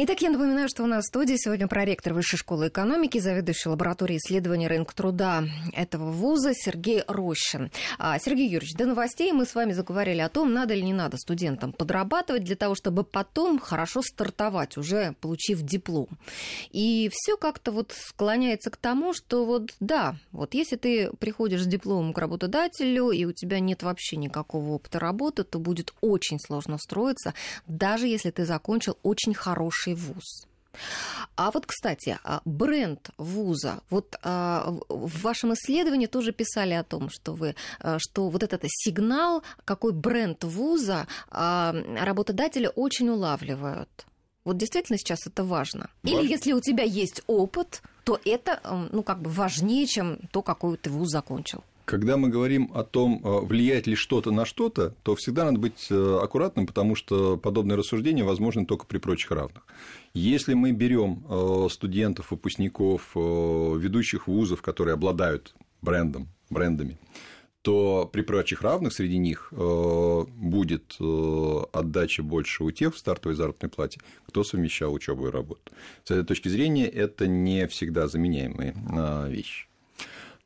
Итак, я напоминаю, что у нас в студии сегодня проректор Высшей школы экономики, заведующий лабораторией исследования рынка труда этого вуза Сергей Рощин. А, Сергей Юрьевич, до новостей мы с вами заговорили о том, надо или не надо студентам подрабатывать для того, чтобы потом хорошо стартовать, уже получив диплом. И все как-то вот склоняется к тому, что вот да, вот если ты приходишь с дипломом к работодателю, и у тебя нет вообще никакого опыта работы, то будет очень сложно устроиться, даже если ты закончил очень хороший хороший вуз. А вот, кстати, а, бренд вуза. Вот а, в вашем исследовании тоже писали о том, что вы, а, что вот этот сигнал, какой бренд вуза работодатели очень улавливают. Вот действительно сейчас это важно. Или если у тебя есть опыт, то это, ну, как бы важнее, чем то, какой ты вуз закончил. Когда мы говорим о том, э, влияет ли что-то на что-то, то всегда надо быть э, аккуратным, потому что подобные рассуждения возможны только при прочих равных. Если мы берем э, студентов, выпускников, ведущих вузов, которые обладают брендом, брендами, то при прочих равных среди них будет отдача больше у тех в стартовой заработной плате, кто совмещал учебу и работу. С этой точки зрения это не всегда заменяемые вещи.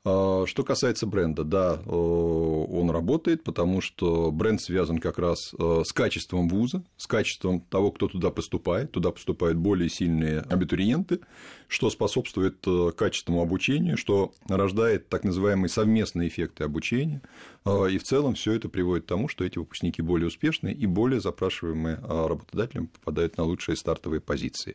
А, что касается бренда, да, он работает, потому что бренд связан как раз э, с качеством вуза, с качеством того, кто туда поступает. Туда поступают более сильные абитуриенты, что способствует э, качественному обучению, что рождает так называемые совместные эффекты обучения. И в целом все это приводит к тому, что эти выпускники более успешные и более запрашиваемые а, работодателем попадают на лучшие стартовые позиции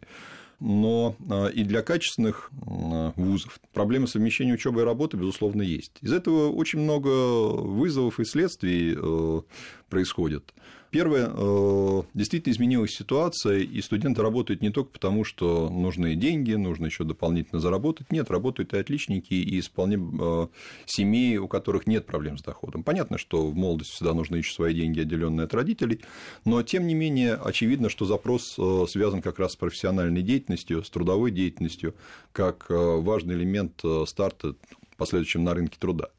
но а, и для качественных а, вузов проблема совмещения учебы и работы, безусловно, есть. Из этого очень много вызовов и следствий э, происходит. Первое, э, действительно изменилась ситуация, и студенты работают не только потому, что нужны деньги, нужно еще дополнительно заработать. Нет, работают и отличники, и вполне э, семьи, у которых нет проблем с доходом. Понятно, что в молодости всегда нужны еще свои деньги, отделенные от родителей, но тем не менее очевидно, что запрос э, связан как раз с профессиональной деятельностью, с трудовой деятельностью, как важный элемент старта последующем на рынке труда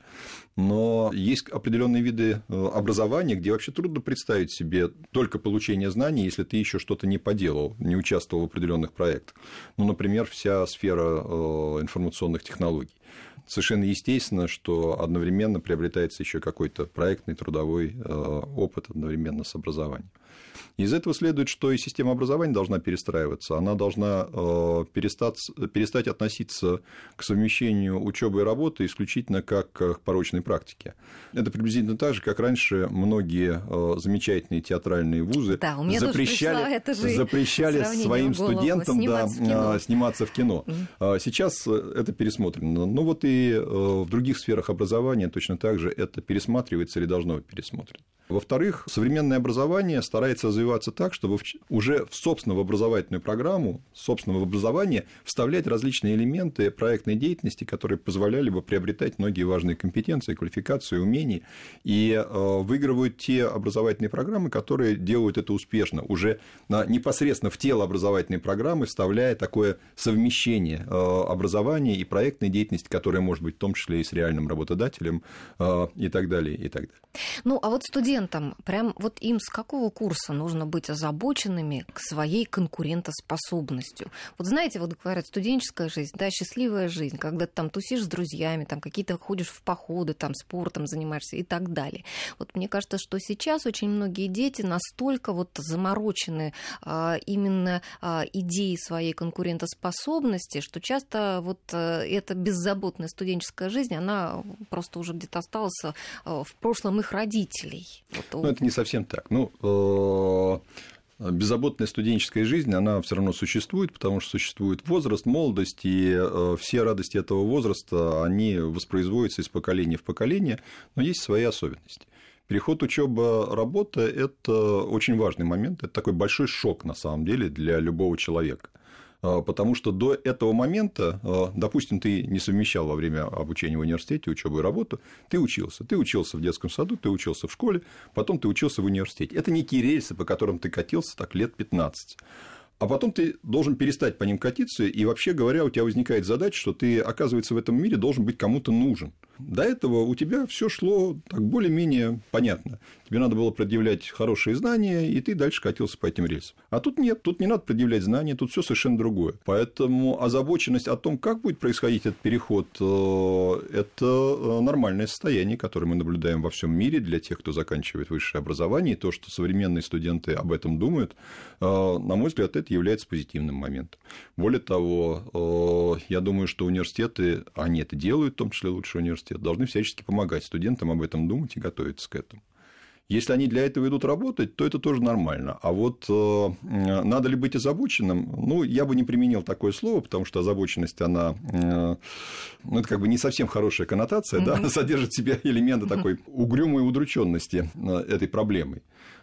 но есть определенные виды э, образования, где вообще трудно представить себе только получение знаний, если ты еще что-то не поделал, не участвовал в определенных проектах. Ну, например, вся сфера э, информационных технологий. Совершенно естественно, что одновременно приобретается еще какой-то проектный трудовой э, опыт одновременно с образованием. Из этого следует, что и система образования должна перестраиваться, она должна э, перестать, перестать относиться к совмещению учебы и работы исключительно как к порочной практике. Это приблизительно так же, как раньше многие э, замечательные театральные вузы да, запрещали, запрещали своим студентам да, в сниматься в кино. Mm. Сейчас это пересмотрено. Ну вот и э, в других сферах образования точно так же это пересматривается или должно быть пересмотрено. Во-вторых, современное образование старается развиваться так, чтобы уже в собственную образовательную программу, собственного образования вставлять различные элементы проектной деятельности, которые позволяли бы приобретать многие важные компетенции, квалификации, умения, и э, выигрывают те образовательные программы, которые делают это успешно, уже непосредственно в тело образовательной программы вставляя такое совмещение э, образования и проектной деятельности, которая может быть в том числе и с реальным работодателем э, и так далее, и так далее. Ну, а вот студент студентам, прям вот им с какого курса нужно быть озабоченными к своей конкурентоспособностью? Вот знаете, вот говорят, студенческая жизнь, да, счастливая жизнь, когда ты там тусишь с друзьями, там какие-то ходишь в походы, там спортом занимаешься и так далее. Вот мне кажется, что сейчас очень многие дети настолько вот заморочены а, именно а, идеей своей конкурентоспособности, что часто вот а, эта беззаботная студенческая жизнь, она просто уже где-то осталась а, в прошлом их родителей. Вот, ну, это не совсем так. Ну, э, беззаботная студенческая жизнь, она все равно существует, потому что существует возраст, молодость, и э, все радости этого возраста, они воспроизводятся из поколения в поколение, но есть свои особенности. Переход учеба работа – это очень важный момент, это такой большой шок, на самом деле, для любого человека. А, потому что до этого момента, а, допустим, ты не совмещал во время обучения в университете учебу и работу, ты учился. Ты учился в детском саду, ты учился в школе, потом ты учился в университете. Это некие рельсы, по которым ты катился так лет 15. А потом ты должен перестать по ним катиться, и вообще говоря, у тебя возникает задача, что ты, оказывается, в этом мире должен быть кому-то нужен – До этого у тебя все шло так более-менее понятно. Тебе надо было предъявлять хорошие знания, и ты дальше катился по этим рельсам. А тут нет, тут не надо предъявлять знания, тут все совершенно другое. Поэтому озабоченность о том, как будет происходить этот переход, э, это э, нормальное состояние, которое мы наблюдаем во всем мире для тех, кто заканчивает высшее образование. И то, что современные студенты об этом думают, э, на мой взгляд, это является позитивным моментом. Более того, я думаю, что университеты, они это делают, в том числе лучший университет, должны всячески помогать студентам об этом думать и готовиться к этому. Если они для этого идут работать, то это тоже нормально. А вот э, надо ли быть озабоченным? Ну, я бы не применил такое слово, потому что озабоченность, она, э, ну, это как бы не совсем хорошая коннотация, mm-hmm. да, содержит в себе элементы такой угрюмой удрученности э, этой проблемой.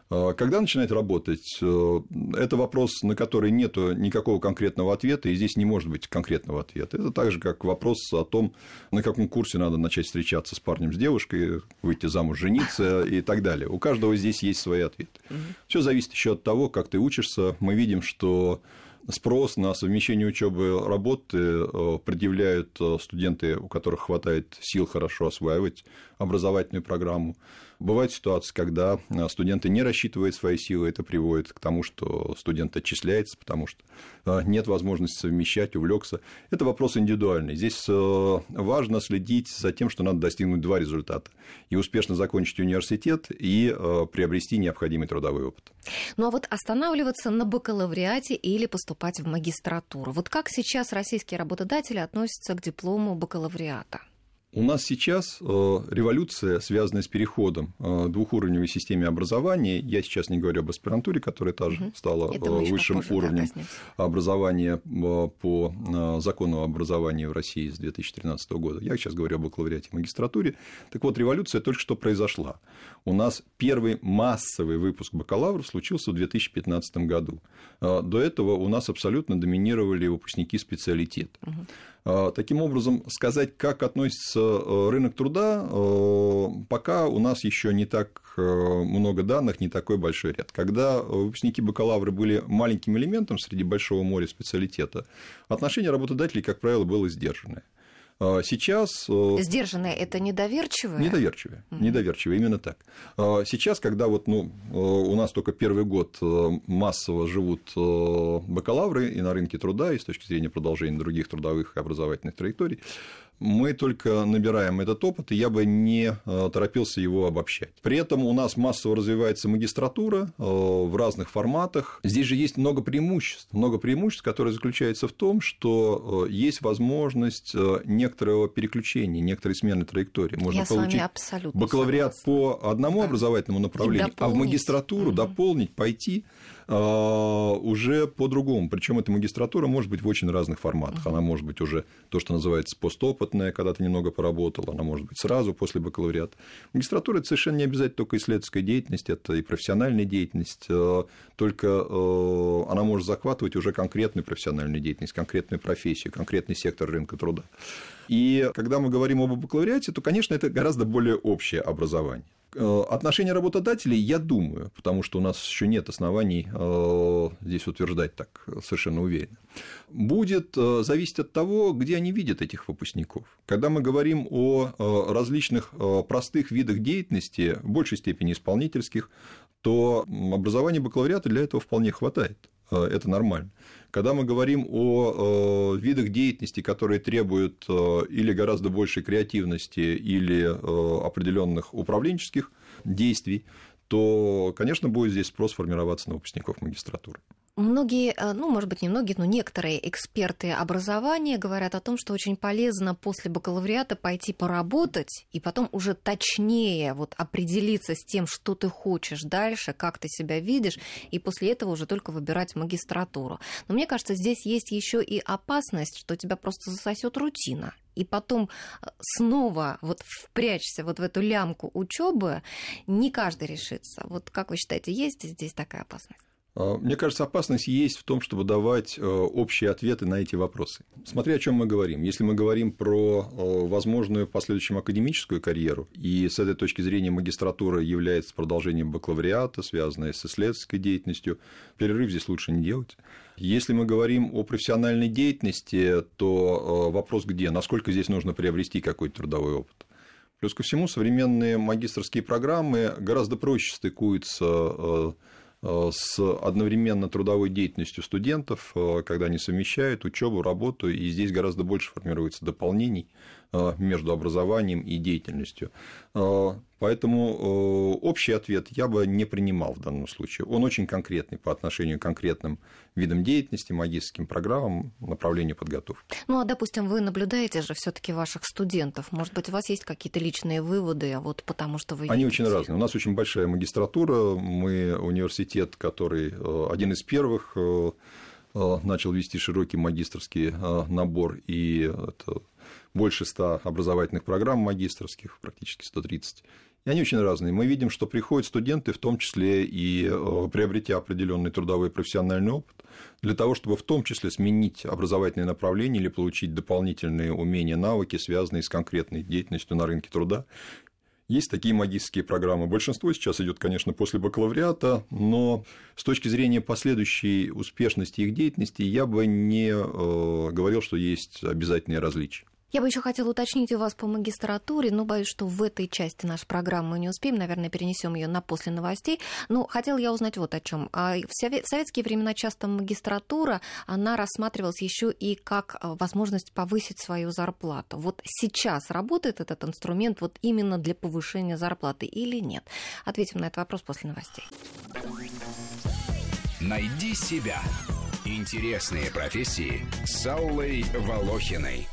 А, когда начинать работать, э, это вопрос, на который нет никакого конкретного ответа, и здесь не может быть конкретного ответа. Это так же, как вопрос о том, на каком курсе надо начать встречаться с парнем, с девушкой, выйти замуж, жениться и так далее. У каждого здесь есть свои ответы. Все зависит еще от того, как ты учишься. Мы видим, что спрос на совмещение учебы и работы э, предъявляют э, студенты, у которых хватает сил хорошо осваивать образовательную программу. Бывают ситуации, когда э, студенты не рассчитывают свои силы, это приводит к тому, что студент отчисляется, потому что нет возможности совмещать, увлекся. Это вопрос индивидуальный. Здесь важно следить за тем, что надо достигнуть два результата. И успешно закончить университет, и приобрести необходимый трудовой опыт. Ну а вот останавливаться на бакалавриате или поступать в магистратуру. Вот как сейчас российские работодатели относятся к диплому бакалавриата? У нас сейчас э, революция, связанная с переходом э, двухуровневой системе образования. Я сейчас не говорю об аспирантуре, которая тоже угу. стала э, высшим попозже, уровнем да, образования по закону об образовании в России с 2013 года. Я сейчас говорю о бакалавриате и магистратуре. Так вот, революция только что произошла. У нас первый массовый выпуск бакалавров случился в 2015 году. До этого у нас абсолютно доминировали выпускники специалитета. Угу. А, таким образом, сказать, как относится э, рынок труда, э, пока у нас еще не так э, много данных, не такой большой ряд. Когда выпускники бакалавры были маленьким элементом среди большого моря специалитета, отношение работодателей, как правило, было сдержанное. А, сейчас... Э, Сдержанные – это недоверчивые? Недоверчивые, угу. недоверчивые, именно так. А, сейчас, когда вот, ну, э, у нас только первый год э, массово живут бакалавры и на рынке труда, и с точки зрения продолжения других трудовых и образовательных траекторий, мы только набираем этот опыт, и я бы не э, торопился его обобщать. При этом у нас массово развивается магистратура э, в разных форматах. Здесь же есть много преимуществ. Много преимуществ, которые заключаются в том, что э, есть возможность некоторого переключения, некоторой смены траектории. Можно я получить бакалавриат согласна. по одному да. образовательному направлению, а в магистратуру угу. дополнить, пойти уже по-другому. Причем эта магистратура может быть в очень разных форматах. Она может быть уже то, что называется постопытная, когда ты немного поработал, она может быть сразу после бакалавриата. Магистратура – это совершенно не обязательно только исследовательская деятельность, это и профессиональная деятельность, а, только а, она может захватывать уже конкретную профессиональную деятельность, конкретную профессию, конкретный сектор рынка труда. И когда мы говорим об бакалавриате, то, конечно, это гораздо более общее образование. Э, отношение работодателей, я думаю, потому что у нас еще нет оснований э, здесь утверждать так совершенно уверенно, будет э, зависеть от того, где они видят этих выпускников. Когда мы говорим о различных простых видах деятельности, в большей степени исполнительских, то образование бакалавриата для этого вполне хватает. Это нормально. Когда мы говорим о видах деятельности, которые требуют э, или гораздо большей креативности, или э, определенных управленческих действий, то, конечно, будет здесь спрос формироваться на выпускников магистратуры. Многие, э, ну, может быть, не многие, но некоторые эксперты образования говорят о том, что очень полезно после бакалавриата пойти поработать и потом уже точнее вот определиться с тем, что ты хочешь дальше, как ты себя видишь, и после этого уже только выбирать магистратуру. Но мне кажется, здесь есть еще и опасность, что тебя просто засосет рутина и потом э, снова вот впрячься вот в эту лямку учебы, не каждый решится. Вот как вы считаете, есть здесь такая опасность? А, мне кажется, опасность есть в том, чтобы давать э, общие ответы на эти вопросы. Смотря о чем мы говорим. Если мы говорим про э, возможную в последующем академическую карьеру, и с этой точки зрения магистратура является продолжением бакалавриата, связанная с исследовательской деятельностью, перерыв здесь лучше не делать. Если мы говорим о профессиональной деятельности, то э, вопрос где? Насколько здесь нужно приобрести какой-то трудовой опыт? Плюс ко всему, современные магистрские программы гораздо проще стыкуются с одновременно трудовой деятельностью студентов, э, когда они совмещают учебу, работу, и здесь гораздо больше формируется дополнений между образованием и деятельностью. Поэтому общий ответ я бы не принимал в данном случае. Он очень конкретный по отношению к конкретным видам деятельности, магистрским программам, направлению подготовки. Ну, а, допустим, вы наблюдаете же все таки ваших студентов. Может быть, у вас есть какие-то личные выводы, а вот потому что вы... Они видите... очень разные. У нас очень большая магистратура. Мы университет, который э, один из первых э, э, начал вести широкий магистрский набор, и это больше 100 образовательных программ магистрских, практически 130. И они очень разные. Мы видим, что приходят студенты, в том числе и э, приобретя определенный трудовой и профессиональный опыт, для того, чтобы в том числе сменить образовательное направление или получить дополнительные умения, навыки, связанные с конкретной деятельностью на рынке труда. Есть такие магистрские программы. Большинство сейчас идет, конечно, после бакалавриата, но с точки зрения последующей успешности их деятельности я бы не э, говорил, что есть обязательные различия. Я бы еще хотела уточнить у вас по магистратуре, но боюсь, что в этой части нашей программы мы не успеем, наверное, перенесем ее на после новостей. Но хотела я узнать вот о чем. А в советские времена часто магистратура, она рассматривалась еще и как а, возможность повысить свою зарплату. Вот сейчас работает этот инструмент вот именно для повышения зарплаты или нет? Ответим на этот вопрос после новостей. Найди себя. Интересные профессии с Аллой Волохиной.